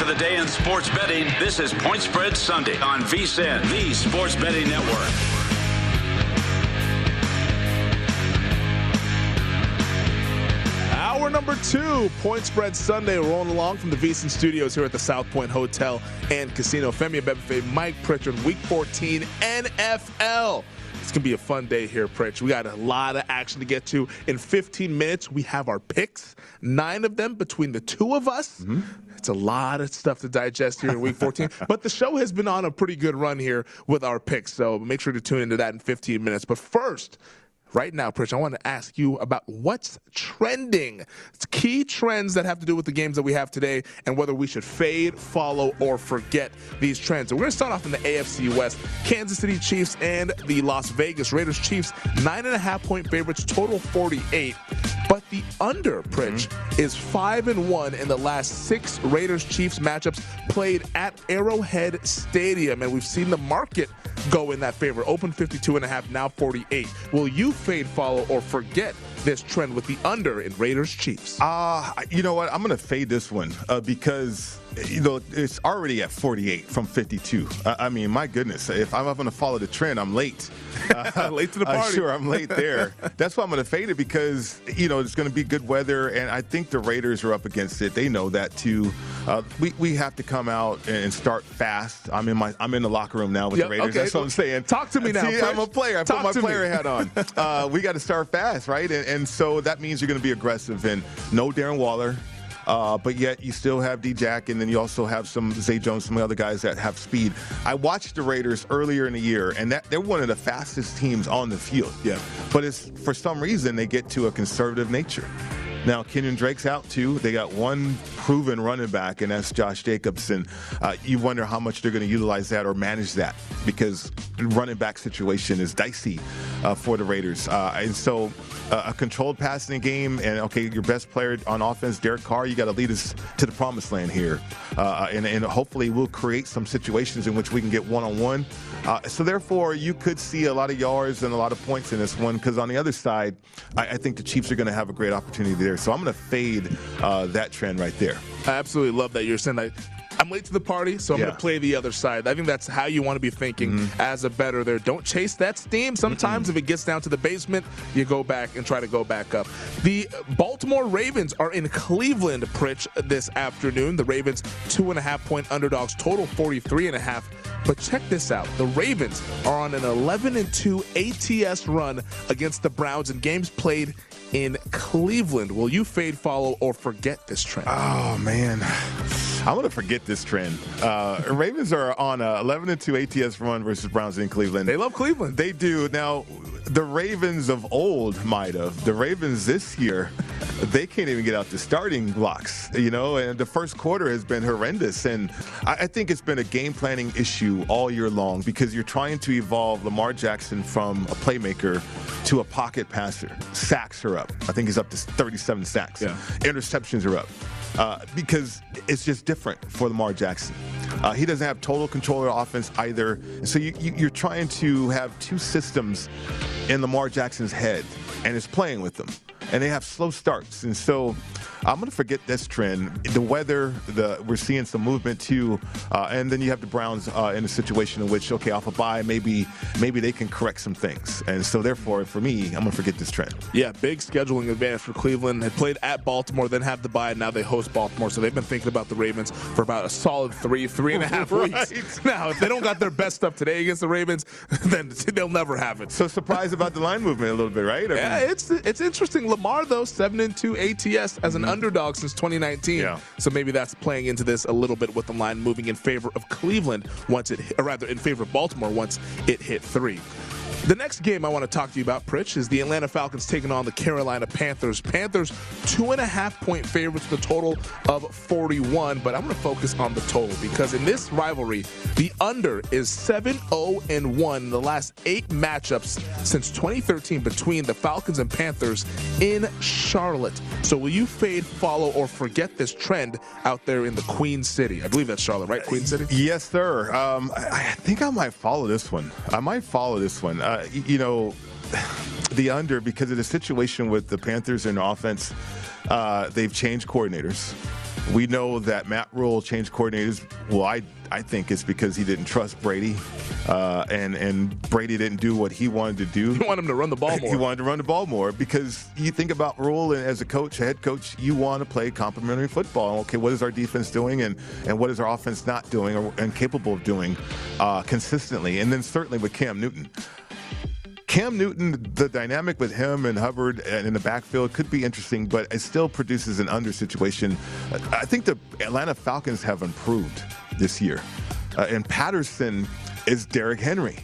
For the day in sports betting. This is Point Spread Sunday on VSIN, the Sports Betting Network. Hour number two, Point Spread Sunday, rolling along from the VSIN Studios here at the South Point Hotel and Casino. Femi Abebefe, Mike Pritchard, Week 14 NFL. It's going to be a fun day here, Pritch. We got a lot of action to get to. In 15 minutes, we have our picks, nine of them between the two of us. Mm-hmm. It's a lot of stuff to digest here in week 14. but the show has been on a pretty good run here with our picks. So make sure to tune into that in 15 minutes. But first, right now, Pritch, I want to ask you about what's trending. It's key trends that have to do with the games that we have today and whether we should fade, follow, or forget these trends. So we're going to start off in the AFC West. Kansas City Chiefs and the Las Vegas Raiders. Chiefs, nine and a half point favorites, total 48. But the under, Pritch, mm-hmm. is five and one in the last six Raiders Chiefs matchups played at Arrowhead Stadium. And we've seen the market go in that favor. Open 52 and a half, now 48. Will you fade, follow, or forget this trend with the under in Raiders Chiefs? Uh, you know what? I'm going to fade this one uh, because you know, it's already at 48 from 52. I, I mean, my goodness, if I'm going to follow the trend, I'm late. Uh, late to the party. Uh, sure, I'm late there. That's why I'm going to fade it because, you know, it's going to be good weather, and I think the Raiders are up against it. They know that too. Uh, we, we have to come out and start fast. I'm in my I'm in the locker room now with yep, the Raiders. Okay. That's what I'm saying. Talk to me now. See, I'm a player. I Talk put my player me. hat on. Uh, we got to start fast, right? And, and so that means you're going to be aggressive. And no Darren Waller. Uh, but yet you still have D-Jack, and then you also have some Zay Jones, some other guys that have speed. I watched the Raiders earlier in the year, and that, they're one of the fastest teams on the field. Yeah. But it's for some reason they get to a conservative nature. Now, Kenyon Drake's out too. They got one proven running back, and that's Josh Jacobs. And uh, you wonder how much they're going to utilize that or manage that because running back situation is dicey uh, for the Raiders. Uh, and so uh, a controlled passing game, and okay, your best player on offense, Derek Carr, you got to lead us to the promised land here. Uh, and, and, hopefully we'll create some situations in which we can get one on one. So therefore, you could see a lot of yards and a lot of points in this one because on the other side, I, I think the Chiefs are going to have a great opportunity there. So I'm going to fade uh, that trend right there. I absolutely love that you're saying that. I'm late to the party, so I'm yeah. going to play the other side. I think that's how you want to be thinking mm-hmm. as a better there. Don't chase that steam. Sometimes mm if it gets down to the basement, you go back and try to go back up. The Baltimore Ravens are in Cleveland, Pritch, this afternoon. The Ravens, two and a half point underdogs, total 43 and a half. But check this out. The Ravens are on an 11 and 2 ATS run against the Browns in games played in Cleveland. Will you fade, follow, or forget this trend? Oh, man. I'm going to forget this trend. Uh, Ravens are on a 11 and 2 ATS run versus Browns in Cleveland. They love Cleveland. They do. Now, the Ravens of old might have. The Ravens this year, they can't even get out the starting blocks, you know, and the first quarter has been horrendous. And I, I think it's been a game planning issue all year long because you're trying to evolve Lamar Jackson from a playmaker to a pocket passer. Sacks are up. I think he's up to 37 sacks. Yeah. Interceptions are up. Uh, because it's just different for Lamar Jackson. Uh, he doesn't have total control of offense either. So you, you, you're trying to have two systems in Lamar Jackson's head, and it's playing with them. And they have slow starts. And so I'm going to forget this trend. The weather, the we're seeing some movement too, uh, and then you have the Browns uh, in a situation in which, okay, off a bye, maybe maybe they can correct some things. And so therefore, for me, I'm going to forget this trend. Yeah, big scheduling advantage for Cleveland. Had played at Baltimore, then have the bye, and now they host Baltimore. So they've been thinking about the Ravens for about a solid three, three and a half Right. weeks. Now, if they don't got their best stuff today against the Ravens, then they'll never have it. So surprised about the line movement a little bit, right? I Yeah, mean- it's it's interesting. Lamar though, seven and two ATS as an underdog since 2019. Mm-hmm. Yeah. So maybe that's playing into this a little bit with the line moving in favor of Cleveland once it, or rather in favor of Baltimore once it hit three. The next game I want to talk to you about, Pritch, is the Atlanta Falcons taking on the Carolina Panthers. Panthers two and a half point favorites, the total of 41. But I'm going to focus on the total because in this rivalry, the under is 7 0 and 1 in the last eight matchups since 2013 between the Falcons and Panthers in Charlotte. So will you fade, follow, or forget this trend out there in the Queen City? I believe that's Charlotte, right? Queen City? Yes, sir. Um, I, I think I might follow this one. I might follow this one. Uh, you know, the under because of the situation with the Panthers in offense. Uh, they've changed coordinators. We know that Matt Rhule changed coordinators. Well, I I think it's because he didn't trust Brady, uh, and and Brady didn't do what he wanted to do. He wanted him to run the ball more. He wanted to run the ball more because you think about Rhule and as a coach, head coach, you want to play complementary football. Okay, what is our defense doing and, and what is our offense not doing or, and capable of doing uh, consistently? And then certainly with Cam Newton. Cam Newton, the dynamic with him and Hubbard in the backfield could be interesting, but it still produces an under situation. I think the Atlanta Falcons have improved this year. Uh, and Patterson is Derrick Henry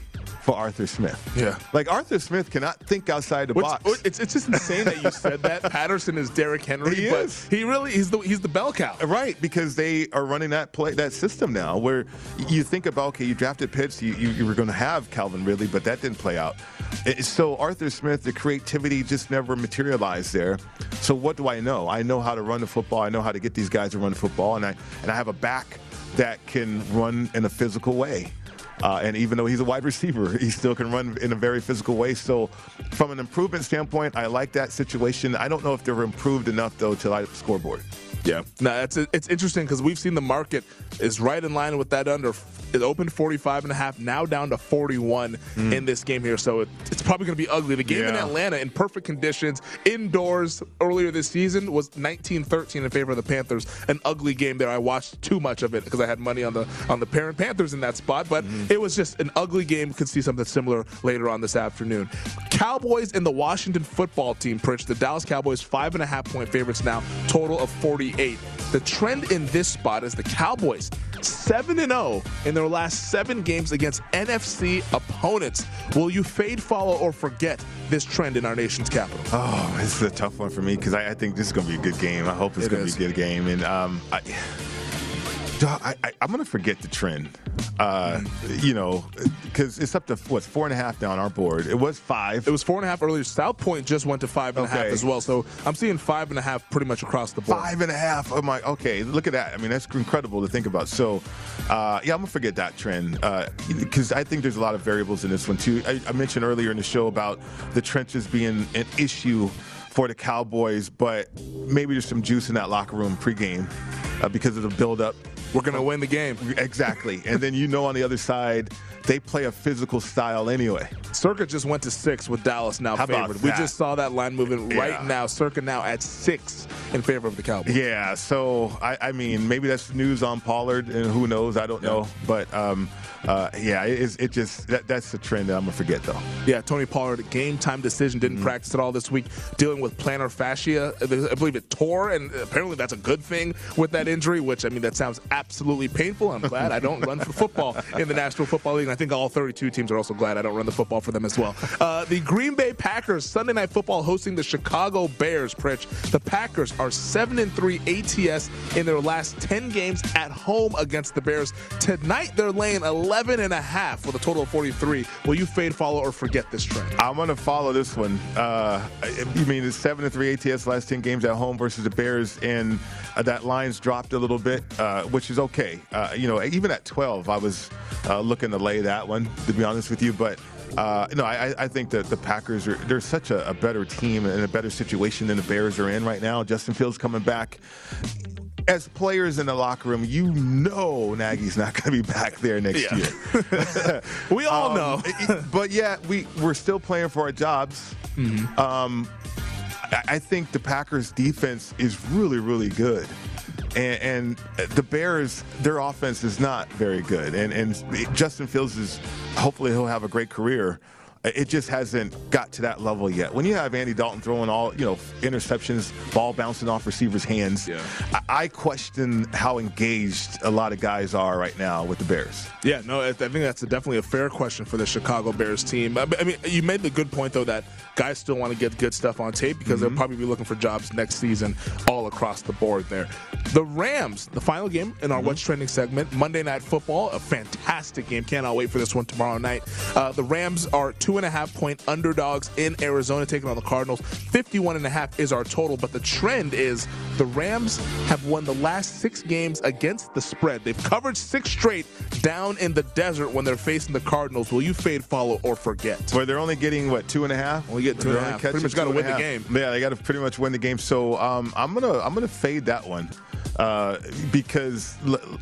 for Arthur Smith. Yeah. Like Arthur Smith cannot think outside the box. it's, it's just insane that you said that. Patterson is Derrick Henry, He but is. he really he's the he's the bell cow. Right, because they are running that play that system now, where you think about okay, you drafted Pitts, you, you, you were going to have Calvin Ridley, but that didn't play out. So Arthur Smith, the creativity just never materialized there. So what do I know? I know how to run the football. I know how to get these guys to run the football, and I and I have a back that can run in a physical way. Uh, and even though he's a wide receiver, he still can run in a very physical way. So, from an improvement standpoint, I like that situation. I don't know if they're improved enough though to light up the scoreboard. Yeah, no, it's it's interesting because we've seen the market is right in line with that under. It opened 45 and a half, now down to 41 hmm. in this game here. So it, it's probably going to be ugly. The game in Atlanta in perfect conditions, indoors earlier this season was 19-13 in favor of the Panthers. An ugly game there. I watched too much of it because I had money on the on the parent Panthers in that spot. But hmm. it was just an ugly game. Could see something similar later on this afternoon. Cowboys and the Washington football team, Pritch. The Dallas Cowboys five and a half point favorites now, total of 48. The trend in this spot is the Cowboys 7 and 0 in their last seven games against NFC opponents. Will you fade, follow, or forget this trend in our nation's capital? Oh, this is a tough one for me because I, I think this is going to be a good game. I hope it's It going to be a good game, and um, I, I, I, I'm going to forget the trend. Uh, you know, because it's up to what four and a half down our board. It was five. It was four and a half earlier. South Point just went to five and a half Okay. as well. So I'm seeing five and a half pretty much across the board. Five and a half. I'm like, okay, look at that. I mean, that's incredible to think about. So, uh, yeah, I'm gonna forget that trend because I think there's a lot of variables in this one too. I, I mentioned earlier in the show about the trenches being an issue for the Cowboys, but maybe there's some juice in that locker room pregame uh, because of the buildup. We're going to win the game. Exactly, and then you know on the other side they play a physical style anyway. Circa just went to six with Dallas now How favored. We just saw that line moving right Yeah. now. Circa now at six in favor of the Cowboys. Yeah, so I, I mean, maybe that's news on Pollard, and who knows? I don't yeah. know, but um, uh, yeah, it, it just that, that's the trend that I'm gonna forget though. Yeah, Tony Pollard, game time decision, didn't mm-hmm. practice at all this week, dealing with plantar fascia. I believe it tore, and apparently that's a good thing with that injury. Which I mean, that sounds absolutely painful. I'm glad I don't run for football in the National Football League. And I think all 32 teams are also glad I don't run the football for them as well. Uh, the Green Bay Packers Sunday Night Football hosting the Chicago Bears. Pritch, the Packers are seven and three ATS in their last 10 games at home against the Bears. Tonight they're laying 11 and a half with a total of 43. Will you fade, follow, or forget this trend? I'm going to follow this one. Uh, you mean it's seven and three ATS last 10 games at home versus the Bears, and uh, that line's dropped a little bit, uh, which is okay. Uh, you know, even at 12, I was uh, looking to lay that one, to be honest with you, but. Uh, no, I, I, think that the Packers are they're such a, a, better team and a better situation than the Bears are in right now. Justin Fields coming back. As players in the locker room, you know Nagy's not going to be back there next yeah. year. we all um, know. but yeah, we we're still playing for our jobs. Mm-hmm. Um, I think the Packers defense is really, really good. And, and, the Bears, their offense is not very good. And, and Justin Fields is, hopefully, he'll have a great career. It just hasn't got to that level yet. When you have Andy Dalton throwing all, you know, interceptions, ball bouncing off receivers' hands, yeah. I, I, question how engaged a lot of guys are right now with the Bears. Yeah, no, I think that's a, definitely a fair question for the Chicago Bears team. I mean, you made the good point, though, that guys still want to get good stuff on tape because mm-hmm. they'll probably be looking for jobs next season all across the board there. The Rams, the final game in our mm-hmm. What's Trending segment, Monday Night Football, a fantastic game. Cannot wait for this one tomorrow night. Uh, the Rams are two and a half point underdogs in Arizona, taking on the Cardinals. 51 and a half is our total, but the trend is the Rams have won the last six games against the spread. They've covered six straight down in the desert when they're facing the Cardinals. Will you fade, follow, or forget? Where they're only getting what two and a half? Only get two and a half. Pretty much got to win the game. Yeah, they got to pretty much win the game. So um, I'm gonna I'm gonna fade that one. Uh, because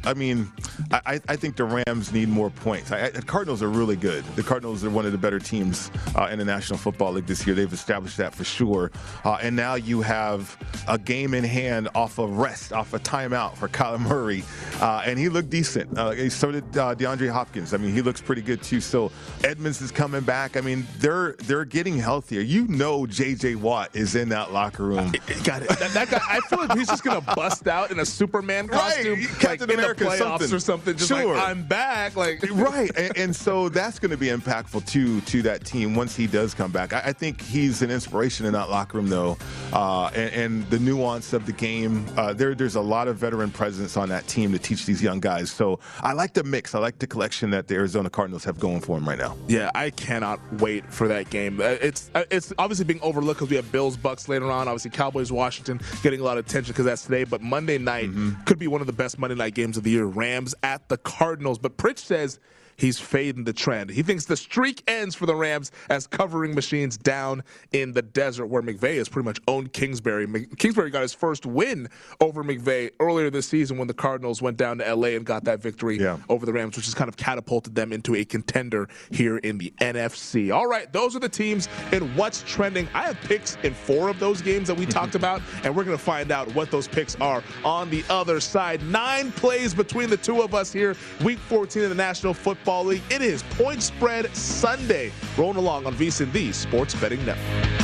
I mean, I, I, think the Rams need more points. I, the Cardinals are really good. The Cardinals are one of the better teams uh, in the National Football League this year. They've established that for sure. Uh, and now you have a game in hand off of rest, off a timeout for Kyler Murray, uh, and he looked decent. Uh, so did DeAndre Hopkins. I mean, he looks pretty good too. So Edmonds is coming back. I mean, they're they're getting healthier. You know, J.J. Watt is in that locker room. got it. That, that guy. I feel like he's just gonna bust out in a Superman costume, right. like in America, the playoffs something. or something. Just sure. like I'm back, like right. And, and, so that's going to be impactful too to that team once he does come back. I, I think he's an inspiration in that locker room, though, uh, and, and, the nuance of the game. Uh, there, there's a lot of veteran presence on that team to teach these young guys. So I like the mix. I like the collection that the Arizona Cardinals have going for them right now. Yeah, I cannot wait for that game. Uh, it's uh, it's obviously being overlooked because we have Bills Bucks later on. Obviously, Cowboys Washington getting a lot of attention because that's today. But Monday night night mm-hmm. could be one of the best Monday night games of the year. Rams at the Cardinals. But Pritch says he's fading the trend. He thinks the streak ends for the Rams as covering machines down in the desert where McVay has pretty much owned Kingsbury. Kingsbury got his first win over McVay earlier this season when the Cardinals went down to LA and got that victory yeah. over the Rams, which has kind of catapulted them into a contender here in the NFC. All right, those are the teams in what's trending. I have picks in four of those games that we talked about, and we're going to find out what those picks are on the other side. Nine plays between the two of us here, week 14 of the National Football Football League. It is Point Spread Sunday, rolling along on VSiN, the Sports Betting Network.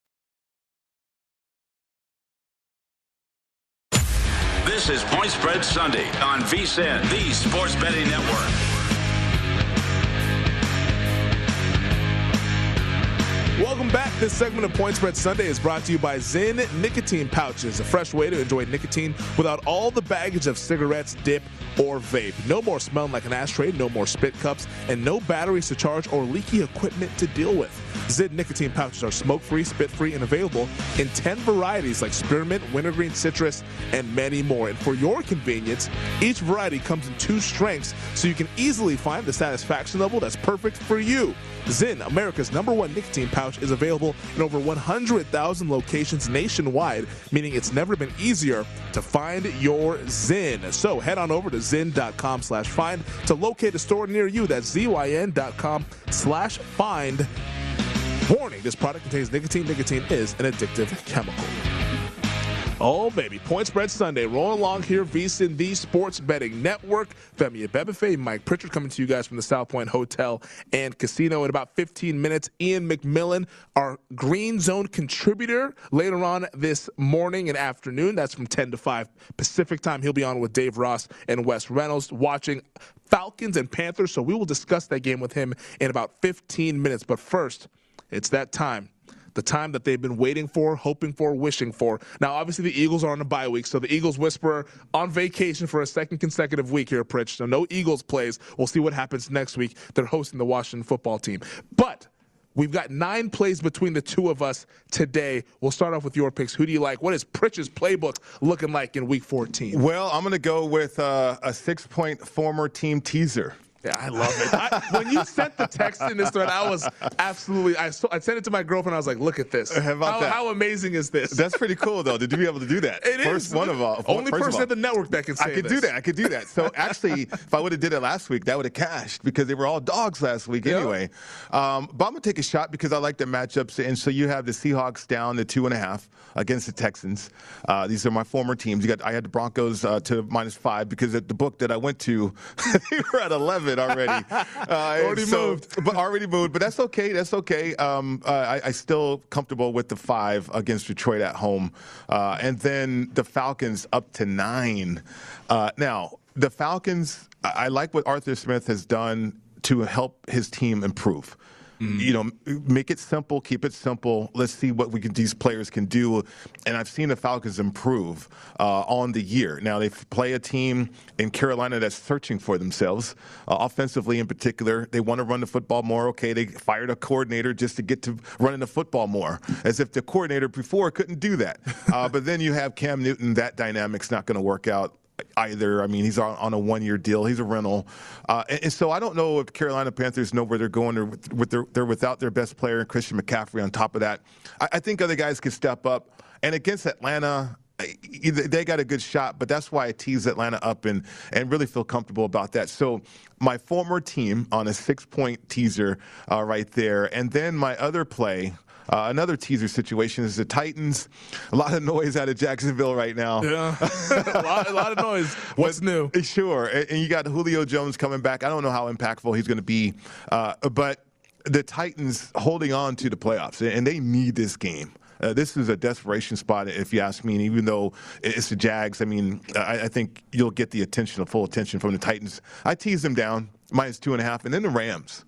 This is Point Spread Sunday on VSIN, the Sports Betting Network. Welcome back. This segment of Point Spread Sunday is brought to you by Zyn Nicotine Pouches, a fresh way to enjoy nicotine without all the baggage of cigarettes, dip, or vape. No more smelling like an ashtray, no more spit cups, and no batteries to charge or leaky equipment to deal with. Zyn nicotine pouches are smoke free, spit free, and available in 10 varieties like spearmint, wintergreen, citrus, and many more. And for your convenience, each variety comes in two strengths so you can easily find the satisfaction level that's perfect for you. Zyn, America's number one nicotine pouch, is available in over 100,000 locations nationwide, meaning it's never been easier to find your Zyn. So head on over to zyn.com slash find to locate a store near you. That's zyn.com slash find. Warning, this product contains nicotine. Nicotine is an addictive chemical. Oh, baby. Point Spread Sunday. Rolling along here, VSIN, the Sports Betting Network. Femi Abebefe, Mike Pritchard coming to you guys from the South Point Hotel and Casino in about 15 minutes. Ian McMillan, our Green Zone contributor, later on this morning and afternoon. That's from 10 to 5 Pacific time. He'll be on with Dave Ross and Wes Reynolds watching Falcons and Panthers. So we will discuss that game with him in about 15 minutes. But first, it's that time the time that they've been waiting for, hoping for, wishing for. Now, obviously, the Eagles are on a bye week, so the Eagles whisper on vacation for a second consecutive week here, Pritch. So no Eagles plays. We'll see what happens next week. They're hosting the Washington football team. But We've got nine plays between the two of us today. We'll start off with your picks. Who do you like? What is Pritch's playbook looking like in week 14? Well, I'm going to go with uh, a six point former team teaser. Yeah, I love it. I, when you sent the text in this thread, I was absolutely. I, I sent it to my girlfriend. I was like, "Look at this. How how? How amazing is this? That's pretty cool, though. Did you be able to do that? It first is. one of all. Only person all, at the network that can say I could this. do that. I could do that. So actually, if I would have did it last week, that would have cashed because they were all dogs last week yeah. anyway. Um, but I'm gonna take a shot because I like the matchups. And so you have the Seahawks down to two and a half against the Texans. Uh, these are my former teams. You got I had the Broncos uh, to minus five because at the book that I went to, they were at 11 already. Uh, already so, moved, but already moved. But that's okay. That's okay. Um, uh, I, I still comfortable with the five against Detroit at home, uh, and then the Falcons up to nine. Uh, now the Falcons. I like what Arthur Smith has done to help his team improve. Mm-hmm. You know, make it simple, keep it simple. Let's see what we can, these players can do. And I've seen the Falcons improve uh, on the year. Now they play a team in Carolina that's searching for themselves, uh, offensively in particular. They want to run the football more. Okay, they fired a coordinator just to get to running the football more, as if the coordinator before couldn't do that. Uh, but then you have Cam Newton. That dynamic's not going to work out either. I mean, he's on, on a one year deal. He's a rental, uh, and, and, so I don't know if Carolina Panthers know where they're going. They're, with their, they're without their best player, Christian McCaffrey. On top of that, I, I think other guys could step up. And against Atlanta, they got a good shot, but that's why I tease Atlanta up and, and really feel comfortable about that. So, my former team on a six point teaser uh, right there. And then my other play. Uh, another teaser situation is the Titans. A lot of noise out of Jacksonville right now. Yeah, a, lot, a, lot, of noise. What's but, new? Sure, and, you got Julio Jones coming back. I don't know how impactful he's going to be, uh, but the Titans holding on to the playoffs, and they need this game. Uh, this is a desperation spot, if you ask me. And even though it's the Jags, I mean, I, I think you'll get the attention, the full attention from the Titans. I tease them down minus two and a half, and then the Rams.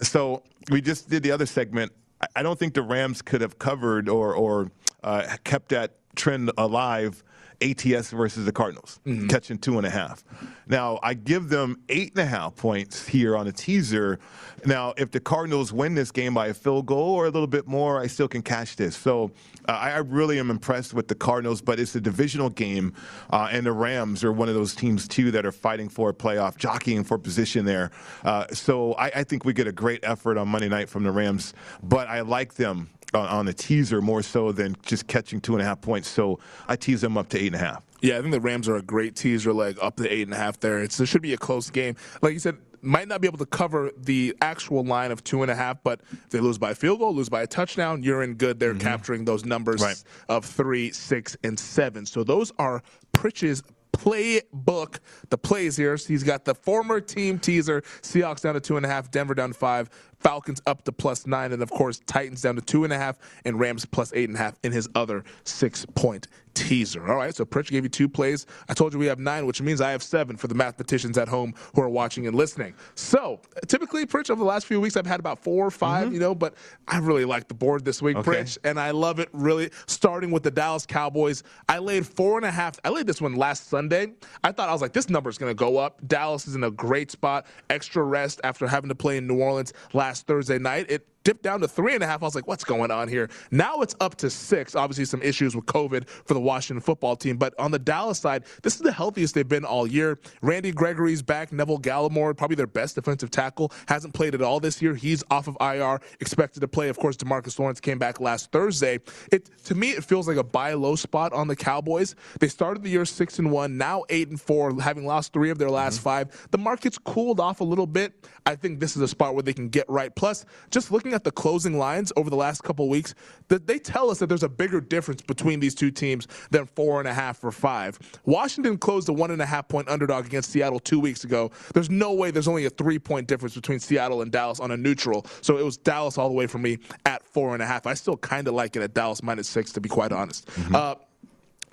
So we just did the other segment. I don't think the Rams could have covered or or uh, kept that trend alive ATS versus the Cardinals, mm-hmm. catching two and a half. Now, I give them eight and a half points here on a teaser. Now, if the Cardinals win this game by a field goal or a little bit more, I still can cash this. So uh, I, really am impressed with the Cardinals, but it's a divisional game, uh, and the Rams are one of those teams, too, that are fighting for a playoff, jockeying for position there. Uh, so I, I think we get a great effort on Monday night from the Rams, but I like them on a teaser more so than just catching two and a half points. So I tease them up to eight and a half. Yeah, I think the Rams are a great teaser like up to eight and a half there. It's, it should be a close game. Like you said, might not be able to cover the actual line of two and a half, but if they lose by a field goal, lose by a touchdown, you're in good. They're mm-hmm. capturing those numbers right. of three, six, and seven. So those are Pritch's playbook. The plays here. So he's got the former team teaser. Seahawks down to two and a half. Denver down to five. Falcons up to plus nine, and of course Titans down to two and a half, and Rams plus eight and a half in his other six point teaser. All right, so Pritch gave you two plays. I told you we have nine, which means I have seven for the mathematicians at home who are watching and listening. So typically, Pritch, over the last few weeks, I've had about four or 5 mm-hmm. you know, but I really like the board this week, okay. Pritch, and I love it really. Starting with the Dallas Cowboys, I laid four and a half. I laid this one last Sunday. I thought I was like, this number is going to go up. Dallas is in a great spot. Extra rest after having to play in New Orleans last Thursday night. It dipped down to three and a half. I was like, what's going on here? Now it's up to six. Obviously, some issues with COVID for the Washington football team. But on the Dallas side, this is the healthiest they've been all year. Randy Gregory's back. Neville Gallimore, probably their best defensive tackle, hasn't played at all this year. He's off of IR, expected to play. Of course, Demarcus Lawrence came back last Thursday. It to me, it feels like a buy low spot on the Cowboys. They started the year six and one, now eight and four, having lost three of their last mm-hmm. five. The market's cooled off a little bit. I think this is a spot where they can get right. Plus, just looking at the closing lines over the last couple weeks that they tell us that there's a bigger difference between these two teams than four and a half or five. Washington closed a one and a half point underdog against Seattle two weeks ago. There's no way there's only a three point difference between Seattle and Dallas on a neutral. So it was Dallas all the way for me at four and a half. I still kind of like it at Dallas minus six, to be quite honest. Mm-hmm. Uh,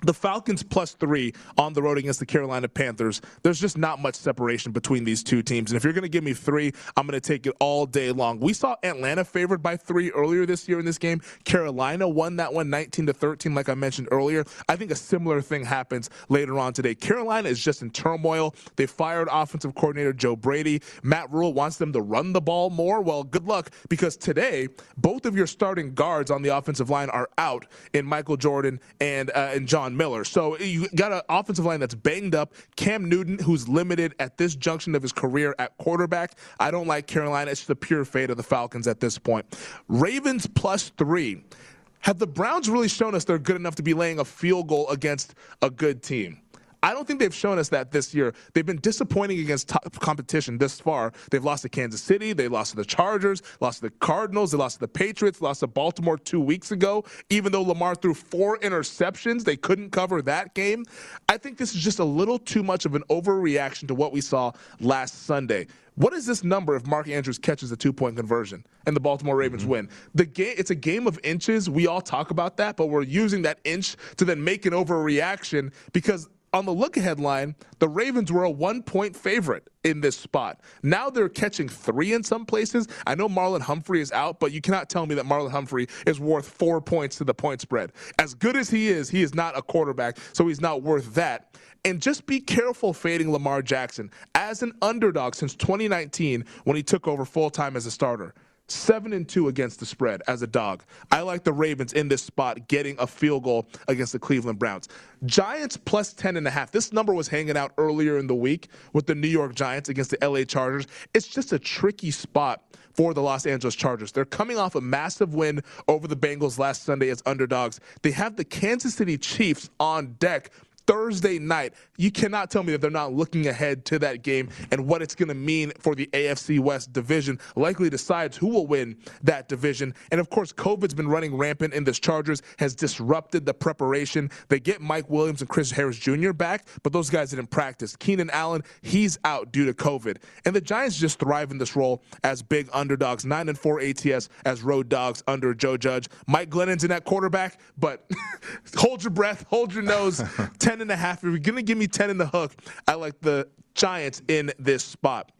the Falcons plus three on the road against the Carolina Panthers. There's just not much separation between these two teams. And if you're going to give me three, I'm going to take it all day long. We saw Atlanta favored by three earlier this year in this game. Carolina won that one 19 to 13, like I mentioned earlier. I think a similar thing happens later on today. Carolina is just in turmoil. They fired offensive coordinator Joe Brady. Matt Rhule wants them to run the ball more. Well, good luck because today both of your starting guards on the offensive line are out in Michael Jordan and uh, and John. Miller. So you got an offensive line that's banged up. Cam Newton, who's limited at this junction of his career at quarterback. I don't like Carolina. It's the pure fate of the Falcons at this point. Ravens plus three. Have the Browns really shown us they're good enough to be laying a field goal against a good team? I don't think they've shown us that this year. They've been disappointing against top competition this far. They've lost to Kansas City, they lost to the Chargers, lost to the Cardinals, they lost to the Patriots, lost to Baltimore two weeks ago. Even though Lamar threw four interceptions, they couldn't cover that game. I think this is just a little too much of an overreaction to what we saw last Sunday. What is this number if Mark Andrews catches a two point conversion and the Baltimore Ravens mm-hmm. win? The game it's a game of inches. We all talk about that, but we're using that inch to then make an overreaction because on the look ahead line, the Ravens were a one point favorite in this spot. Now they're catching three in some places. I know Marlon Humphrey is out, but you cannot tell me that Marlon Humphrey is worth four points to the point spread. As good as he is, he is not a quarterback, so he's not worth that. And just be careful fading Lamar Jackson as an underdog since 2019 when he took over full time as a starter. Seven and two against the spread as a dog. I like the Ravens in this spot getting a field goal against the Cleveland Browns. Giants plus 10 and a half. This number was hanging out earlier in the week with the New York Giants against the LA Chargers. It's just a tricky spot for the Los Angeles Chargers. They're coming off a massive win over the Bengals last Sunday as underdogs. They have the Kansas City Chiefs on deck Thursday night. You cannot tell me that they're not looking ahead to that game and what it's going to mean for the AFC West division. Likely decides who will win that division. And of course, COVID's been running rampant in this Chargers, has disrupted the preparation. They get Mike Williams and Chris Harris Jr. back, but those guys didn't practice. Keenan Allen, he's out due to COVID. And the Giants just thrive in this role as big underdogs, 9 and 4 ATS as road dogs under Joe Judge. Mike Glennon's in that quarterback, but hold your breath, hold your nose. 10 10 and a half. If you're going to give me 10 in the hook, I like the Giants in this spot.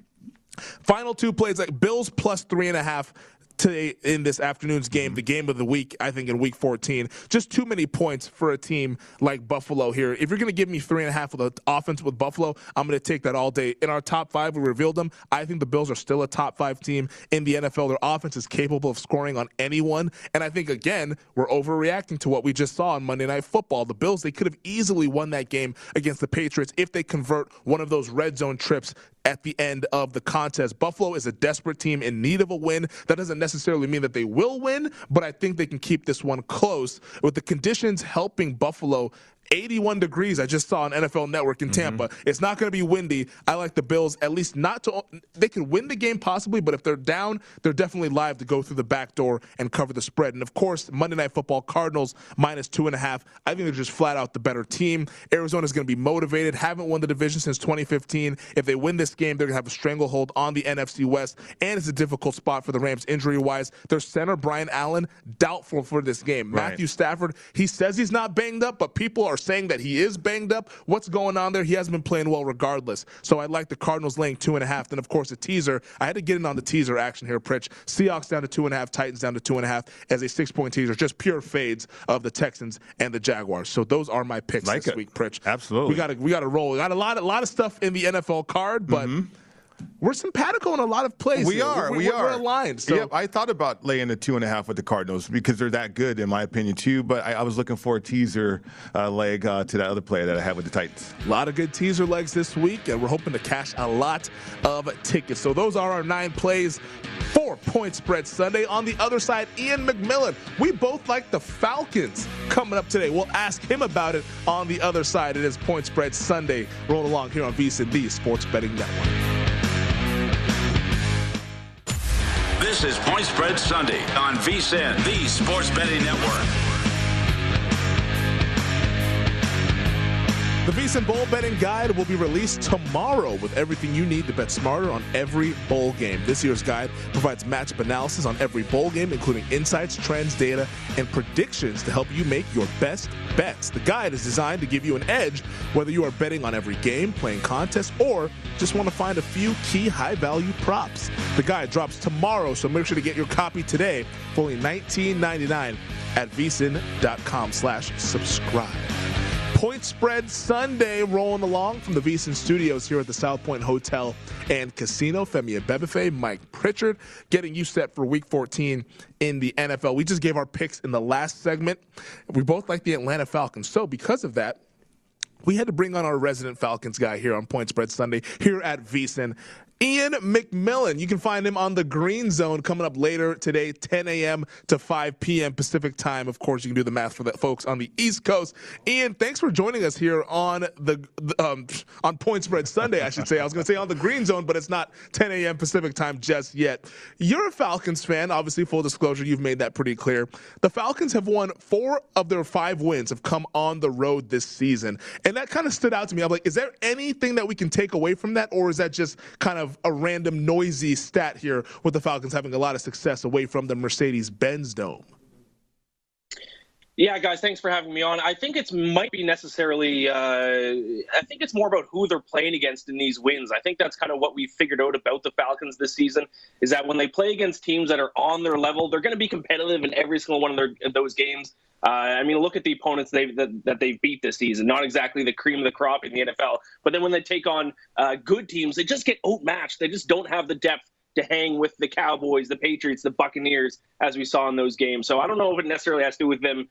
Final two plays like Bills plus three and a half today in this afternoon's game, the mm-hmm. game of the week, I think in week 14. Just too many points for a team like Buffalo here. If you're going to give me three and a half of the offense with Buffalo, I'm going to take that all day. In our top five, we revealed them. I think the Bills are still a top five team in the NFL. Their offense is capable of scoring on anyone. And I think, again, we're overreacting to what we just saw on Monday Night Football. The Bills, they could have easily won that game against the Patriots if they convert one of those red zone trips at the end of the contest. Buffalo is a desperate team in need of a win. That doesn't necessarily mean that they will win, but I think they can keep this one close with the conditions helping Buffalo 81 degrees I just saw on NFL Network in Tampa. Mm-hmm. It's not going to be windy. I like the Bills at least not to they could win the game possibly, but if they're down, they're definitely live to go through the back door and cover the spread. And of course, Monday Night Football Cardinals minus two and a half. I think they're just flat out the better team. Arizona's going to be motivated. Haven't won the division since 2015. If they win this game, they're going to have a stranglehold on the NFC West, and it's a difficult spot for the Rams injury wise. Their center Brian Allen doubtful for this game. Right. Matthew Stafford he says he's not banged up, but people are saying that he is banged up. What's going on there? He hasn't been playing well regardless. So I like the Cardinals laying two and a half. Then, of course, a teaser. I had to get in on the teaser action here, Pritch. Seahawks down to two and a half, Titans down to two and a half as a six point teaser. Just pure fades of the Texans and the Jaguars. So those are my picks like this it. week, Pritch. Absolutely. We got to we got to roll. We got a lot, a lot of stuff in the NFL card, but. Mm-hmm we're simpatico in a lot of plays. We are. We're, we we're, are. We're aligned. So. Yep. I thought about laying a two and a half with the Cardinals because they're that good, in my opinion, too. But I, I was looking for a teaser uh, leg uh, to that other play that I had with the Titans. A lot of good teaser legs this week, and we're hoping to cash a lot of tickets. So those are our nine plays for Point Spread Sunday. On the other side, Ian McMillan. We both like the Falcons coming up today. We'll ask him about it on the other side. It is Point Spread Sunday. Roll along here on VSiN, the Sports Betting Network. This is Point Spread Sunday on VSiN, the Sports Betting Network. The VSiN Bowl Betting Guide will be released tomorrow with everything you need to bet smarter on every bowl game. This year's guide provides matchup analysis on every bowl game, including insights, trends, data, and predictions to help you make your best bets. The guide is designed to give you an edge whether you are betting on every game, playing contests, or just want to find a few key high value props. The guide drops tomorrow, so make sure to get your copy today for only $19.99 at vsin.com slash subscribe. Point Spread Sunday rolling along from the VSiN studios here at the South Point Hotel and Casino. Femi Abebefe, Mike Pritchard, getting you set for Week 14 in the NFL. We just gave our picks in the last segment. We both like the Atlanta Falcons. So because of that, we had to bring on our resident Falcons guy here on Point Spread Sunday here at VSiN. Ian McMillan. You can find him on the Green Zone coming up later today, 10 a.m. to 5 p.m. Pacific time. Of course, you can do the math for the folks on the East Coast. Ian, thanks for joining us here on the um, on Point Spread Sunday. I should say. I was going to say on the Green Zone, but it's not 10 a.m. Pacific time just yet. You're a Falcons fan, obviously. Full disclosure, you've made that pretty clear. The Falcons have won four of their five wins have come on the road this season, and that kind of stood out to me. I'm like, is there anything that we can take away from that, or is that just kind of a random noisy stat here with the Falcons having a lot of success away from the Mercedes Benz Dome. Yeah, guys, thanks for having me on. I think it might be necessarily. Uh, I think it's more about who they're playing against in these wins. I think that's kind of what we figured out about the Falcons this season is that when they play against teams that are on their level, they're going to be competitive in every single one of their those games. Uh, I mean, look at the opponents they've, that, that they've beat this season. Not exactly the cream of the crop in the NFL, but then when they take on uh, good teams, they just get outmatched. They just don't have the depth to hang with the Cowboys, the Patriots, the Buccaneers, as we saw in those games. So I don't know if it necessarily has to do with them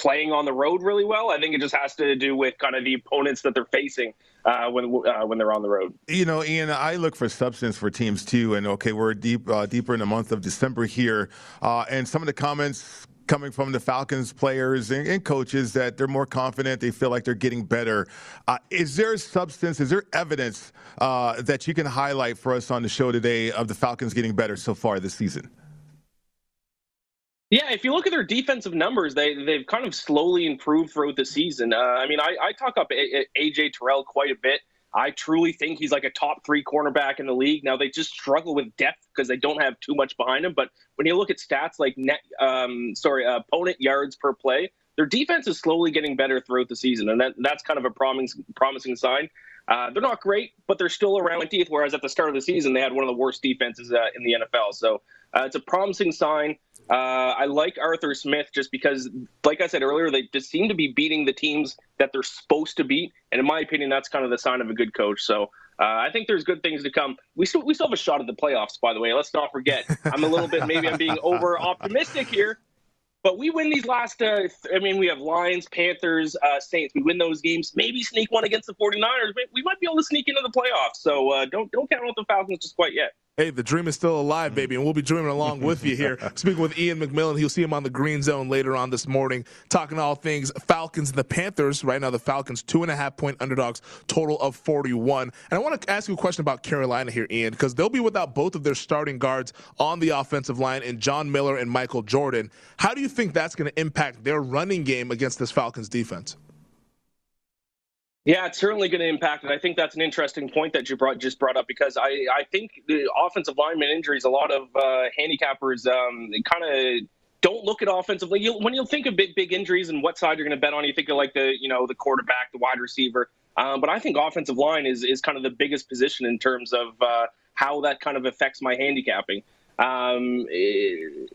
playing on the road really well. I think it just has to do with kind of the opponents that they're facing uh, when uh, when they're on the road. You know, Ian, I look for substance for teams too. And okay, we're deep uh, deeper in the month of December here, uh, and some of the comments coming from the Falcons players and, and, coaches that they're more confident, they feel like they're getting better. Uh, is there substance, is there evidence uh, that you can highlight for us on the show today of the Falcons getting better so far this season? Yeah, if you look at their defensive numbers, they they've kind of slowly improved throughout the season. Uh, I mean, I, I talk up AJ Terrell quite a bit. I truly think he's like a top three cornerback in the league. Now they just struggle with depth because they don't have too much behind him. But when you look at stats like net, um, sorry, uh, opponent yards per play, their defense is slowly getting better throughout the season, and that that's kind of a promising promising sign. Uh, they're not great, but they're still around 20th. Whereas at the start of the season, they had one of the worst defenses uh, in the NFL. So uh, it's a promising sign. Uh, I like Arthur Smith just because, like I said earlier, they just seem to be beating the teams that they're supposed to beat, and in my opinion, that's kind of the sign of a good coach. So uh, I think there's good things to come. We still we still have a shot at the playoffs, by the way. Let's not forget. I'm a little bit maybe I'm being over optimistic here, but we win these last. Uh, I mean, we have Lions, Panthers, uh, Saints. We win those games. Maybe sneak one against the 49ers. We might be able to sneak into the playoffs. So uh, don't don't count out the Falcons just quite yet. Hey, the dream is still alive, baby, and we'll be dreaming along with you here. Speaking with Ian McMillan, he'll see him on the Green Zone later on this morning, talking all things Falcons and the Panthers. Right now, the Falcons two and a half point underdogs, total of 41. And I want to ask you a question about Carolina here, Ian, because they'll be without both of their starting guards on the offensive line in John Miller and Michael Jordan. How do you think that's going to impact their running game against this Falcons defense? Yeah, it's certainly going to impact it. I think that's an interesting point that you brought just brought up because I, I think the offensive lineman injuries, a lot of uh, handicappers um, kind of don't look at offensively. You, when you think of big big injuries and what side you're going to bet on, you think of like the you know the quarterback, the wide receiver. Um, but I think offensive line is is kind of the biggest position in terms of uh, how that kind of affects my handicapping. Um,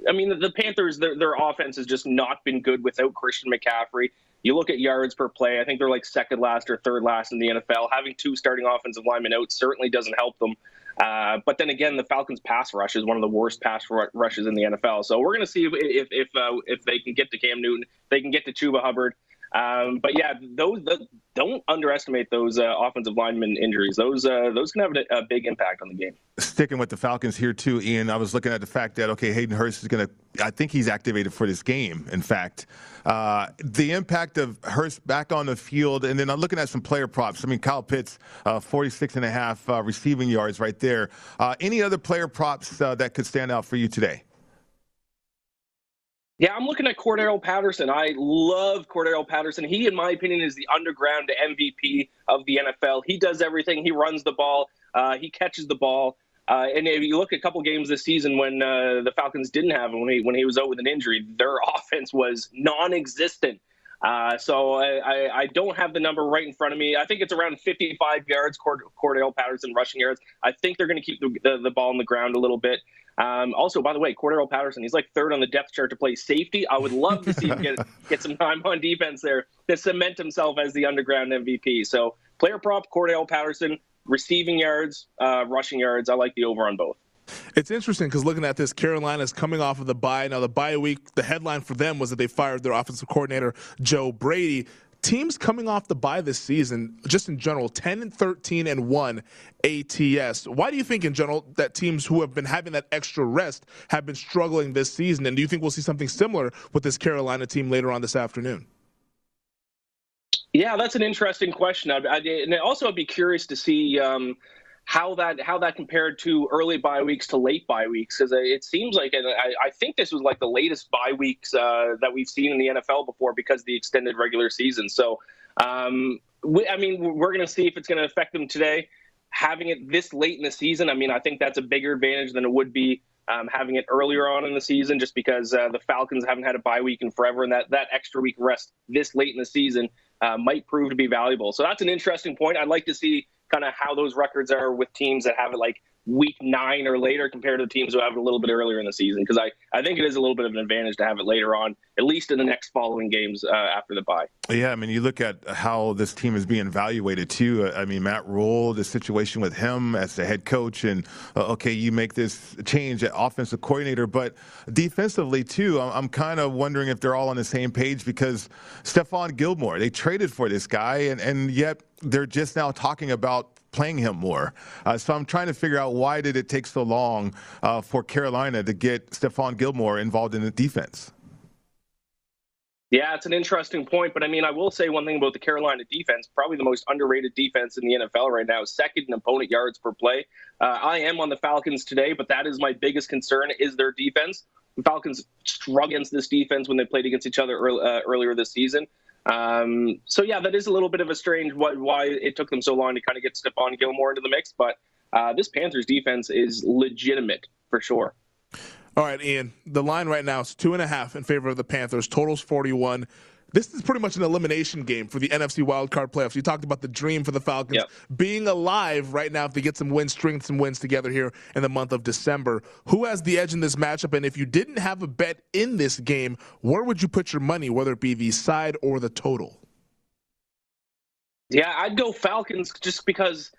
I mean, the, the Panthers, their, their offense has just not been good without Christian McCaffrey. You look at yards per play, I think they're like second last or third last in the NFL. Having two starting offensive linemen out certainly doesn't help them. Uh, but then again, the Falcons' pass rush is one of the worst pass rushes in the NFL. So we're going to see if if if, uh, if they can get to Cam Newton, they can get to Chuba Hubbard. Um, but yeah, those don't underestimate those uh, offensive lineman injuries. Those uh, those can have a, a, big impact on the game. Sticking with the Falcons here too, Ian. I was looking at the fact that okay, Hayden Hurst is going to. I think he's activated for this game. In fact, uh, the impact of Hurst back on the field, and then I'm looking at some player props. I mean, Kyle Pitts, uh, 46 and a half uh, receiving yards right there. Uh, any other player props that could stand out for you today? Yeah, I'm looking at Cordarrelle Patterson. I love Cordarrelle Patterson. He, in my opinion, is the underground MVP of the NFL. He does everything. He runs the ball. Uh, he catches the ball. Uh, and if you look at a couple games this season when uh, the Falcons didn't have him, when he when he was out with an injury, their offense was non-existent. Uh, so I, I, don't have the number right in front of me. I think it's around 55 yards, Cord- Cordarrelle Patterson rushing yards. I think they're going to keep the, the, the, ball on the ground a little bit. Um, also, by the way, Cordarrelle Patterson, he's like third on the depth chart to play safety. I would love to see him get, get some time on defense there to cement himself as the underground MVP. So player prop, Cordarrelle Patterson, receiving yards, uh, rushing yards. I like the over on both. It's interesting because looking at this, Carolina's coming off of the bye. Now, the bye week, the headline for them was that they fired their offensive coordinator, Joe Brady. Teams coming off the bye this season, just in general, 10 and 13 and 1 ATS. Why do you think, in general, that teams who have been having that extra rest have been struggling this season? And do you think we'll see something similar with this Carolina team later on this afternoon? Yeah, that's an interesting question. I'd, I'd, and also, I'd be curious to see um, how that how that compared to early bye weeks to late bye weeks because it seems like and I, I, think this was like the latest bye weeks uh, that we've seen in the NFL before because the extended regular season. So um, we, I mean we're going to see if it's going to affect them today. Having it this late in the season, I mean I think that's a bigger advantage than it would be um, having it earlier on in the season, just because uh, the Falcons haven't had a bye week in forever, and that that extra week rest this late in the season uh, might prove to be valuable. So that's an interesting point. I'd like to see kind of how those records are with teams that have it like week nine or later compared to the teams who have it a little bit earlier in the season because I, I think it is a little bit of an advantage to have it later on, at least in the next following games uh, after the bye. Yeah, I mean, you look at how this team is being evaluated too. I mean, Matt Rhule, the situation with him as the head coach, and uh, okay, you make this change at offensive coordinator, but defensively too, I'm, I'm kind of wondering if they're all on the same page because Stephon Gilmore, they traded for this guy, and, and yet they're just now talking about playing him more. Uh, so I'm trying to figure out why did it take so long uh, for Carolina to get Stephon Gilmore involved in the defense. Yeah, it's an interesting point, but I mean, I will say one thing about the Carolina defense. Probably the most underrated defense in the NFL right now, second in opponent yards per play. Uh, I am on the Falcons today, but that is my biggest concern: is their defense. The Falcons struggled against this defense when they played against each other early, uh, earlier this season. Um, so yeah, that is a little bit of a strange why, why it took them so long to kind of get Stephon Gilmore into the mix. But uh, this Panthers defense is legitimate for sure. All right, Ian. The line right now is two and a half in favor of the Panthers. Totals forty-one this is pretty much an elimination game for the NFC wildcard playoffs. You talked about the dream for the Falcons yep. being alive right now if they get some wins, string some wins together here in the month of December. Who has the edge in this matchup? And if you didn't have a bet in this game, where would you put your money, whether it be the side or the total? Yeah, I'd go Falcons just because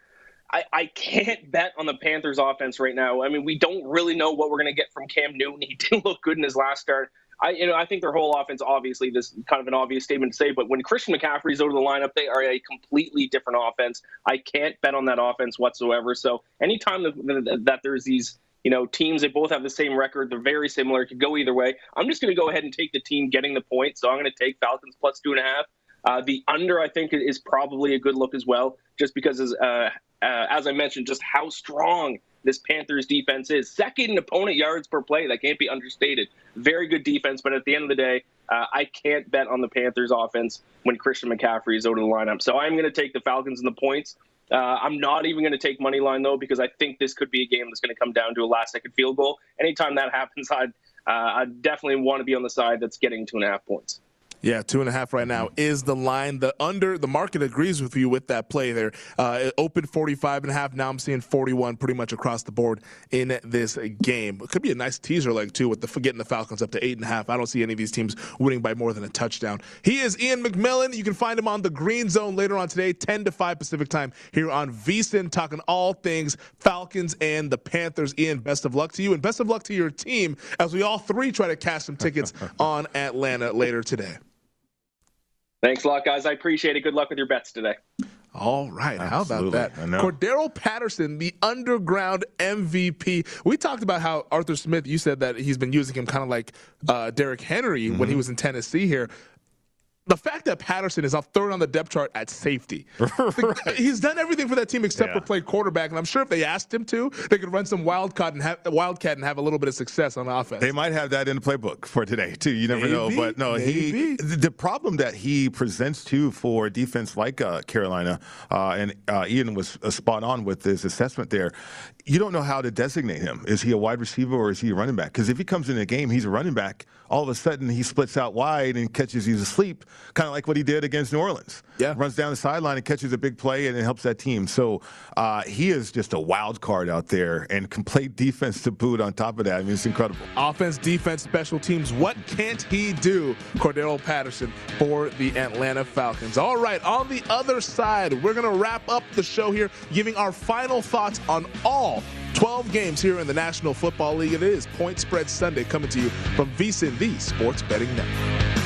I, I can't bet on the Panthers offense right now. I mean, we don't really know what we're going to get from Cam Newton. He didn't look good in his last start. I you know I think their whole offense obviously this is kind of an obvious statement to say, but when Christian McCaffrey's out of the lineup, they are a completely different offense. I can't bet on that offense whatsoever. So anytime that, that there's these you know teams that both have the same record, they're very similar, it could go either way. I'm just going to go ahead and take the team getting the point. So I'm going to take Falcons plus two and a half. Uh, the under I think is probably a good look as well, just because as uh, uh, as I mentioned, just how strong this Panthers defense is. Second opponent yards per play. That can't be understated. Very good defense, but at the end of the day, uh, I can't bet on the Panthers offense when Christian McCaffrey is out of the lineup. So I'm going to take the Falcons and the points. Uh, I'm not even going to take money line though because I think this could be a game that's going to come down to a last second field goal. Anytime that happens, I'd uh, I definitely want to be on the side that's getting two and a half points. Yeah, two and a half right now is the line. The under, the market agrees with you with that play there. Uh, it opened 45 and a half. Now I'm seeing 41 pretty much across the board in this game. It could be a nice teaser leg, too, with the getting the Falcons up to eight and a half. I don't see any of these teams winning by more than a touchdown. He is Ian McMillan. You can find him on the Green Zone later on today, 10 to 5 Pacific time here on VSIN, talking all things Falcons and the Panthers. Ian, best of luck to you and best of luck to your team as we all three try to cash some tickets on Atlanta later today. Thanks a lot, guys. I appreciate it. Good luck with your bets today. All right. Absolutely. How about that? Cordarrelle Patterson, the underground MVP. We talked about how Arthur Smith, you said that he's been using him kind of like uh, Derrick Henry mm-hmm. when he mm-hmm. was in Tennessee here the fact that Patterson is up third on the depth chart at safety, right. he's done everything for that team except yeah. for play quarterback. And I'm sure if they asked him to, they could run some wildcat and have wildcat and have a little bit of success on offense. They might have that in the playbook for today too. You never maybe, know. But no, maybe. he the problem that he presents to for defense like uh, Carolina, uh, and uh, Ian was uh, spot on with his assessment there. You don't know how to designate him. Is he a wide receiver or is he a running back? Because if he comes in a game, he's a running back. All of a sudden, he splits out wide and catches you asleep kind of like what he did against New Orleans. Yeah. Runs down the sideline and catches a big play and it helps that team. So uh, he is just a wild card out there and can play defense to boot on top of that. I mean, it's incredible. Offense, defense, special teams. What can't he do? Cordarrelle Patterson for the Atlanta Falcons. All right, on the other side, we're going to wrap up the show here, giving our final thoughts on all 12 games here in the National Football League. It is Point Spread Sunday coming to you from VSIN, the Sports Betting Network.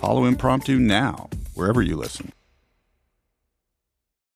Follow Impromptu now, wherever you listen.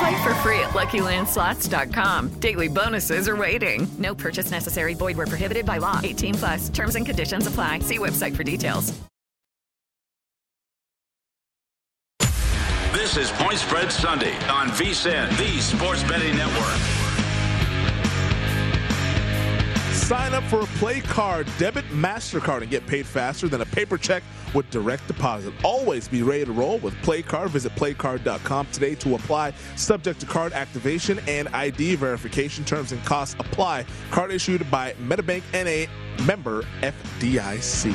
Play for free at LuckyLandSlots.com. Daily bonuses are waiting. No purchase necessary. Void where prohibited by law. 18 plus. Terms and conditions apply. See website for details. This is Point Spread Sunday on VSIN, the Sports Betting Network. Sign up for a Play Card debit MasterCard and get paid faster than a paper check with direct deposit. Always be ready to roll with Play Card. Visit playcard.com today to apply. Subject to card activation and ID verification. Terms and costs apply. Card issued by MetaBank NA member FDIC.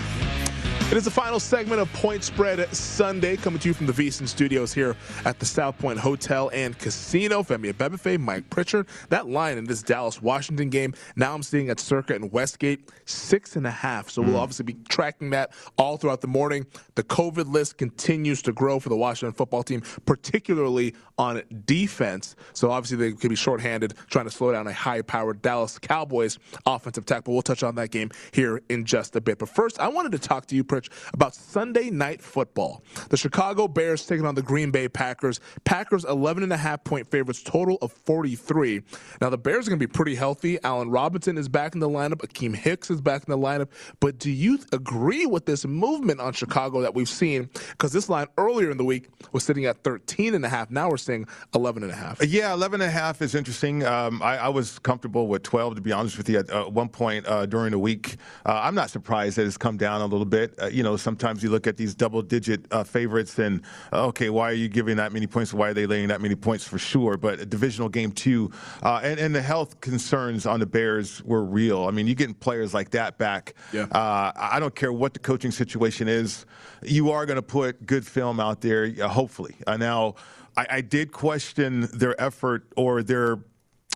It is the final segment of Point Spread Sunday, coming to you from the VSIN Studios here at the South Point Hotel and Casino. Femi Abebefe, Mike Pritchard. That line in this Dallas Washington game, now I'm seeing at Circa and Westgate, six and a half. So we'll obviously be tracking that all throughout the morning. The COVID list continues to grow for the Washington football team, particularly on defense. So obviously they could be shorthanded, trying to slow down a high powered Dallas Cowboys offensive. But we'll touch on that game here in just a bit. But first, I wanted to talk to you, Pritch, about Sunday night football. The Chicago Bears taking on the Green Bay Packers. Packers 11 and a half point favorites, total of 43. Now the Bears are going to be pretty healthy. Allen Robinson is back in the lineup. Akiem Hicks is back in the lineup. But do you agree with this movement on Chicago that we've seen? Because this line earlier in the week was sitting at 13 and a half. Now we're saying 11 and a half. Yeah, 11 and a half is interesting. Um, I, I, was comfortable with 12, to be honest with you, at uh, one point uh, during the week. Uh, I'm not surprised that it's come down a little bit. Uh, you know, sometimes you look at these double digit uh, favorites and, uh, okay, why are you giving that many points? Why are they laying that many points for sure? But a divisional game, too. and, and the health concerns on the Bears were real. I mean, you're getting players like that back. Yeah. I don't care what the coaching situation is, you are going to put good film out there, hopefully. now, I, I did question their effort or their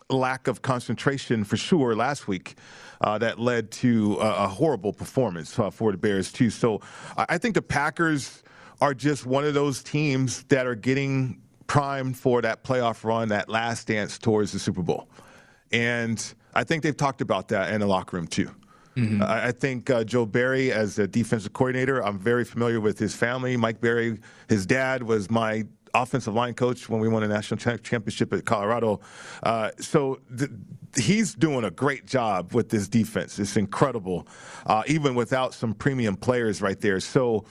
lack of concentration for sure last week. Uh, that led to a, a horrible performance uh, for the Bears too. So I think the Packers are just one of those teams that are getting primed for that playoff run, that last dance towards the Super Bowl, and I think they've talked about that in the locker room too. Mm-hmm. I think uh, Joe Barry, as a defensive coordinator, I'm very familiar with his family. Mike Barry, his dad was my offensive line coach when we won a national championship at Colorado. Uh, so th- he's doing a great job with this defense. It's incredible, uh, even without some premium players right there. So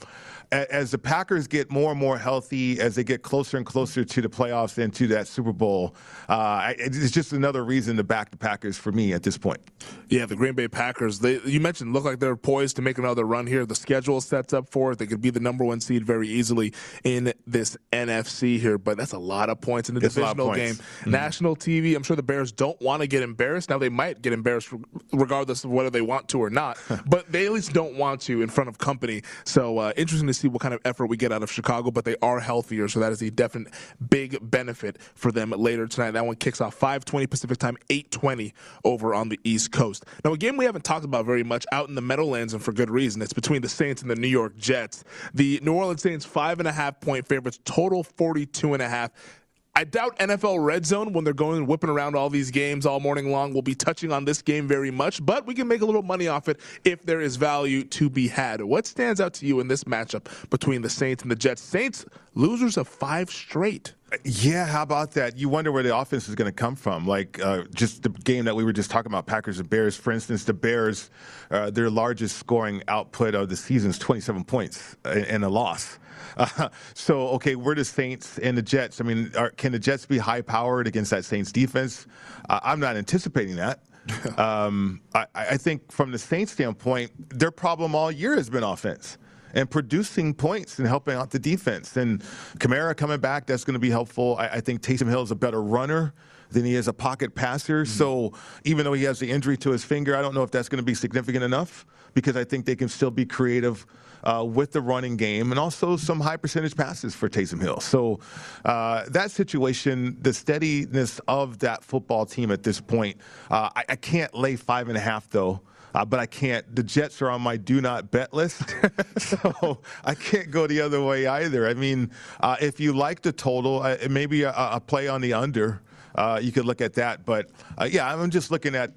as the Packers get more and more healthy, as they get closer and closer to the playoffs and to that Super Bowl, uh, it's just another reason to back the Packers for me at this point. Yeah, the Green Bay Packers. They, you mentioned look like they're poised to make another run here. The schedule sets up for it. They could be the number one seed very easily in this NFC here, but that's a lot of points in the it's divisional game. Mm-hmm. National TV. I'm sure the Bears don't want to get embarrassed. Now they might get embarrassed regardless of whether they want to or not, but they at least don't want to in front of company. So uh, interesting to see what kind of effort we get out of Chicago, but they are healthier, so that is a definite big benefit for them later tonight. That one kicks off 5:20 Pacific time, 8:20 over on the East Coast. Now, a game we haven't talked about very much out in the Meadowlands, and for good reason. It's between the Saints and the New York Jets. The New Orleans Saints five and a half point favorites, total 42 and a half. I doubt NFL Red Zone, when they're going and whipping around all these games all morning long, will be touching on this game very much, but we can make a little money off it if there is value to be had. What stands out to you in this matchup between the Saints and the Jets? Saints, losers of five straight. Yeah, how about that? You wonder where the offense is going to come from. Like uh, just the game that we were just talking about, Packers and Bears. For instance, the Bears, uh, their largest scoring output of the season is 27 points in a loss. Uh, so, okay, we're the Saints and the Jets. I mean, are, can the Jets be high powered against that Saints defense? Uh, I'm not anticipating that. um, I, I think from the Saints standpoint, their problem all year has been offense and producing points and helping out the defense. And Kamara coming back, that's going to be helpful. I, I, think Taysom Hill is a better runner than he is a pocket passer. Mm-hmm. So even though he has the injury to his finger, I don't know if that's going to be significant enough because I think they can still be creative. Uh, with the running game and also some high percentage passes for Taysom Hill. So uh, that situation, the steadiness of that football team at this point, uh, I, I can't lay five and a half though uh, but I can't. The Jets are on my do not bet list, so I can't go the other way either. I mean, uh, if you like the total, uh, maybe a, a, play on the under, uh, you could look at that. But uh, yeah, I'm just looking at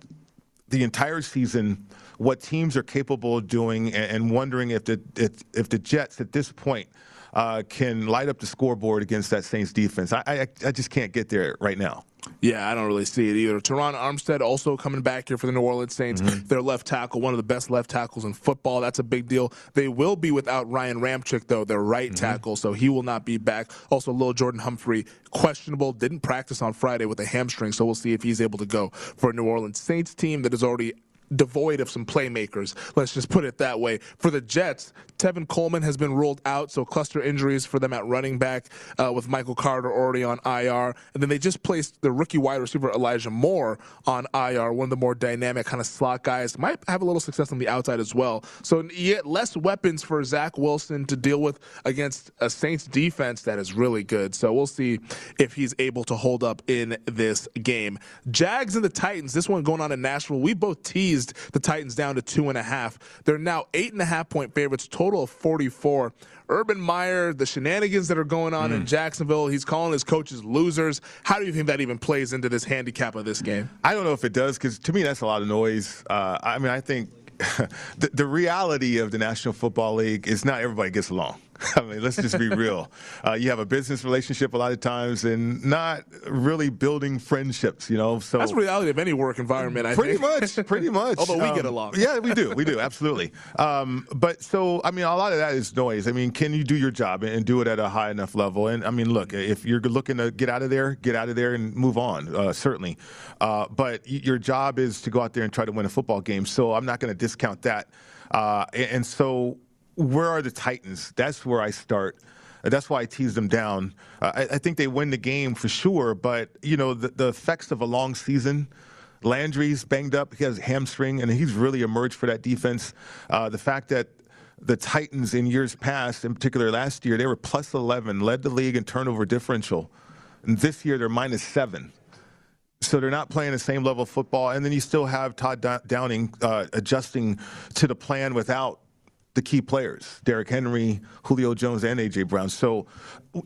the entire season, what teams are capable of doing, and, and wondering if the if, if the Jets at this point uh, can light up the scoreboard against that Saints defense. I, I, I just can't get there right now. Yeah, I don't really see it either. Terron Armstead also coming back here for the New Orleans Saints. Mm-hmm. Their left tackle, one of the best left tackles in football. That's a big deal. They will be without Ryan Ramczyk, though, their right mm-hmm. tackle, so he will not be back. Also, Lil Jordan Humphrey, questionable, didn't practice on Friday with a hamstring, so we'll see if he's able to go for a New Orleans Saints team that is already devoid of some playmakers. Let's just put it that way. For the Jets, Tevin Coleman has been ruled out, so cluster injuries for them at running back uh, with Michael Carter already on IR. And then they just placed the rookie wide receiver Elijah Moore on IR, one of the more dynamic kind of slot guys. Might have a little success on the outside as well. So yet less weapons for Zach Wilson to deal with against a Saints defense that is really good. So we'll see if he's able to hold up in this game. Jags and the Titans, this one going on in Nashville. We both teased the Titans down to two and a half. They're now eight and a half point favorites, total of 44. Urban Meyer, the shenanigans that are going on mm. in Jacksonville, he's calling his coaches losers. How do you think that even plays into this handicap of this game? I don't know if it does because to me that's a lot of noise. Uh, I mean, I think the, the reality of the National Football League is not everybody gets along. I mean, let's just be real. Uh, you have a business relationship a lot of times, and not really building friendships. You know, so that's the reality of any work environment. I think. pretty think. much, pretty much. Although we um, get along. Yeah, we do. We do absolutely. Um, but so, I mean, a lot of that is noise. I mean, can you do your job and do it at a high enough level? And I mean, look, if you're looking to get out of there, get out of there and move on. Uh, certainly, uh, but your job is to go out there and try to win a football game. So I'm not going to discount that. Uh, and so where are the Titans? That's where I start. That's why I tease them down. Uh, I, I, think they win the game for sure, but you know the, the effects of a long season. Landry's banged up; he has hamstring, and he's really emerged for that defense. Uh, the fact that the Titans in years past, in particular last year, they were plus 11, led the league in turnover differential, and this year they're minus seven. So they're not playing the same level of football, and then you still have Todd Downing uh, adjusting to the plan without the key players, Derrick Henry, Julio Jones, and A.J. Brown. So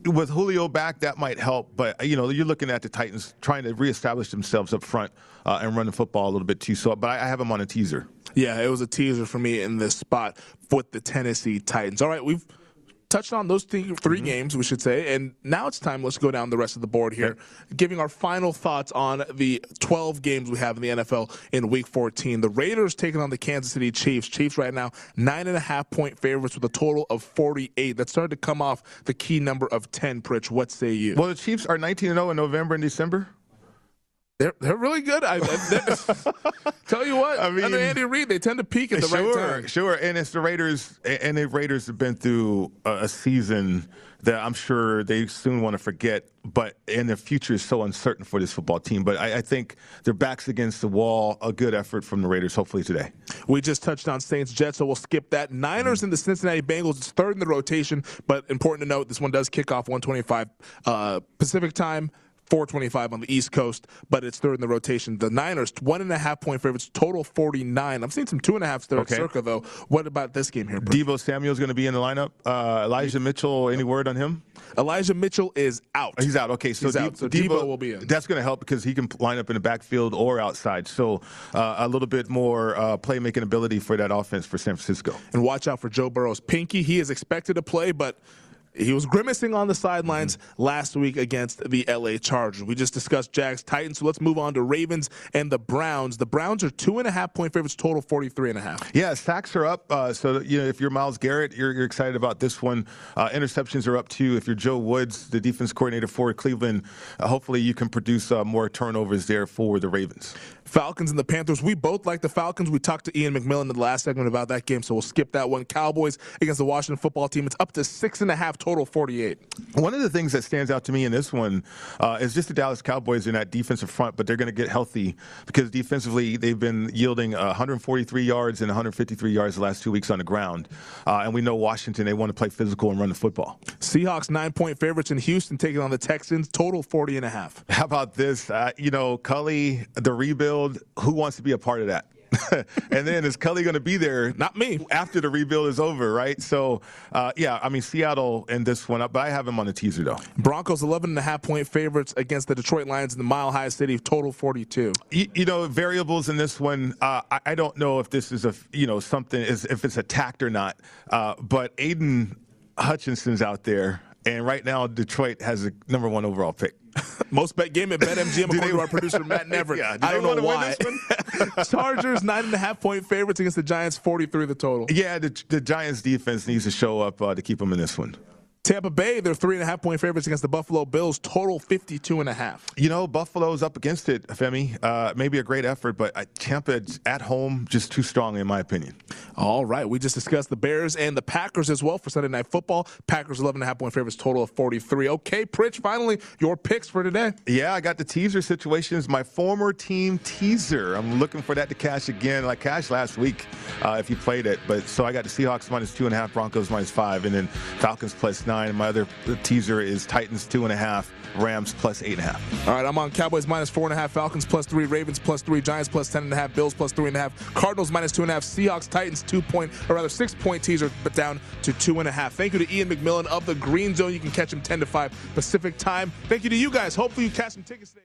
with Julio back, that might help. But, you know, you're looking at the Titans trying to reestablish themselves up front uh, and run the football a little bit too. So, but I, have them on a teaser. Yeah, it was a teaser for me in this spot with the Tennessee Titans. All right, we've – touched on those three, 3 mm-hmm. games, we should say. And now it's time, let's go down the rest of the board here, giving our final thoughts on the 12 games we have in the NFL in week 14. The Raiders taking on the Kansas City Chiefs. Chiefs right now, nine and a half point favorites with a total of 48. That started to come off the key number of 10, Pritch. What say you? Well, the Chiefs are 19 0 in November and December. They're they're really good. I, I tell you what, I mean, under Andy Reid, they tend to peak at the sure, right time. Sure, sure. and it's the Raiders, and the Raiders have been through a, season that I'm sure they soon want to forget. But and the future is so uncertain for this football team. But I, I think their backs against the wall. A good effort from the Raiders, hopefully today. We just touched on Saints Jets, so we'll skip that. Niners and the Cincinnati Bengals. It's third in the rotation, but important to note this one does kick off 125 uh, Pacific time. 425 on the East Coast, but it's third in the rotation. The Niners, one and a half point favorites, total 49. I'm seeing some two and a half there okay. circa, though. What about this game here? Deebo Samuel's going to be in the lineup. Uh, Elijah Mitchell, any word on him? Elijah Mitchell is out. He's out. Okay, so, De- out. so Deebo, Deebo, will be in. That's going to help because he can line up in the backfield or outside. So uh, a little bit more uh, playmaking ability for that offense for San Francisco. And watch out for Joe Burrow's pinky. He is expected to play, but he was grimacing on the sidelines mm-hmm. last week against the LA Chargers. We just discussed Jags Titans, so let's move on to Ravens and the Browns. The Browns are two and a half point favorites, total 43 and a half. Yeah, sacks are up. Uh, so, you know, if you're Myles Garrett, you're, you're excited about this one. Uh, interceptions are up too. If you're Joe Woods, the defense coordinator for Cleveland, uh, hopefully you can produce uh, more turnovers there for the Ravens. Falcons and the Panthers. We both like the Falcons. We talked to Ian McMillan in the last segment about that game, so we'll skip that one. Cowboys against the Washington football team. It's up to six and a half total, 48. One of the things that stands out to me in this one uh, is just the Dallas Cowboys in that defensive front, but they're going to get healthy because defensively they've been yielding 143 yards and 153 yards the last two weeks on the ground. Uh, and we know Washington, they want to play physical and run the football. Seahawks nine point favorites in Houston taking on the Texans, total 40 and a half. How about this? Uh, you know, Culley, the rebuild rebuild, who wants to be a part of that? and then is Kelly going to be there? Not me. After the rebuild is over, right? So, uh, yeah, I mean, Seattle in this one, up, but I have him on the teaser, though. Broncos 11 and a half point favorites against the Detroit Lions in the Mile High City, total 42. You, you know, variables in this one, uh, I, I, don't know if this is a, you know, something, is if it's attacked or not, uh, but Aidan Hutchinson's out there. And right now, Detroit has a number one overall pick. Most bet game at BetMGM, according to our producer Matt Neverett. Yeah, I don't know why. Chargers nine and a half point favorites against the Giants, forty three the total. Yeah, the, the Giants defense needs to show up uh, to keep them in this one. Tampa Bay, they're three and a half point favorites against the Buffalo Bills, total 52 and a half. You know, Buffalo's up against it, Femi. Uh, maybe a great effort, but uh, Tampa at home, just too strong, in my opinion. All right. We just discussed the Bears and the Packers as well for Sunday Night Football. Packers 11 and a half point favorites, total of 43. Okay, Pritch, finally, your picks for today. Yeah, I got the teaser situations. My former team teaser. I'm looking for that to cash again, like cash last week uh, if you played it. But so I got the Seahawks minus two and a half, Broncos minus five, and then Falcons plus nine. My other teaser is Titans two and a half, Rams plus eight and a half. All right, I'm on Cowboys minus four and a half, Falcons plus three, Ravens plus three, Giants plus ten and a half, Bills plus three and a half, Cardinals minus two and a half, Seahawks, Titans two point, or rather six point teaser, but down to two and a half. Thank you to Ian McMillan of the Green Zone. You can catch him 10 to 5 Pacific time. Thank you to you guys. Hopefully you catch some tickets today.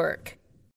work.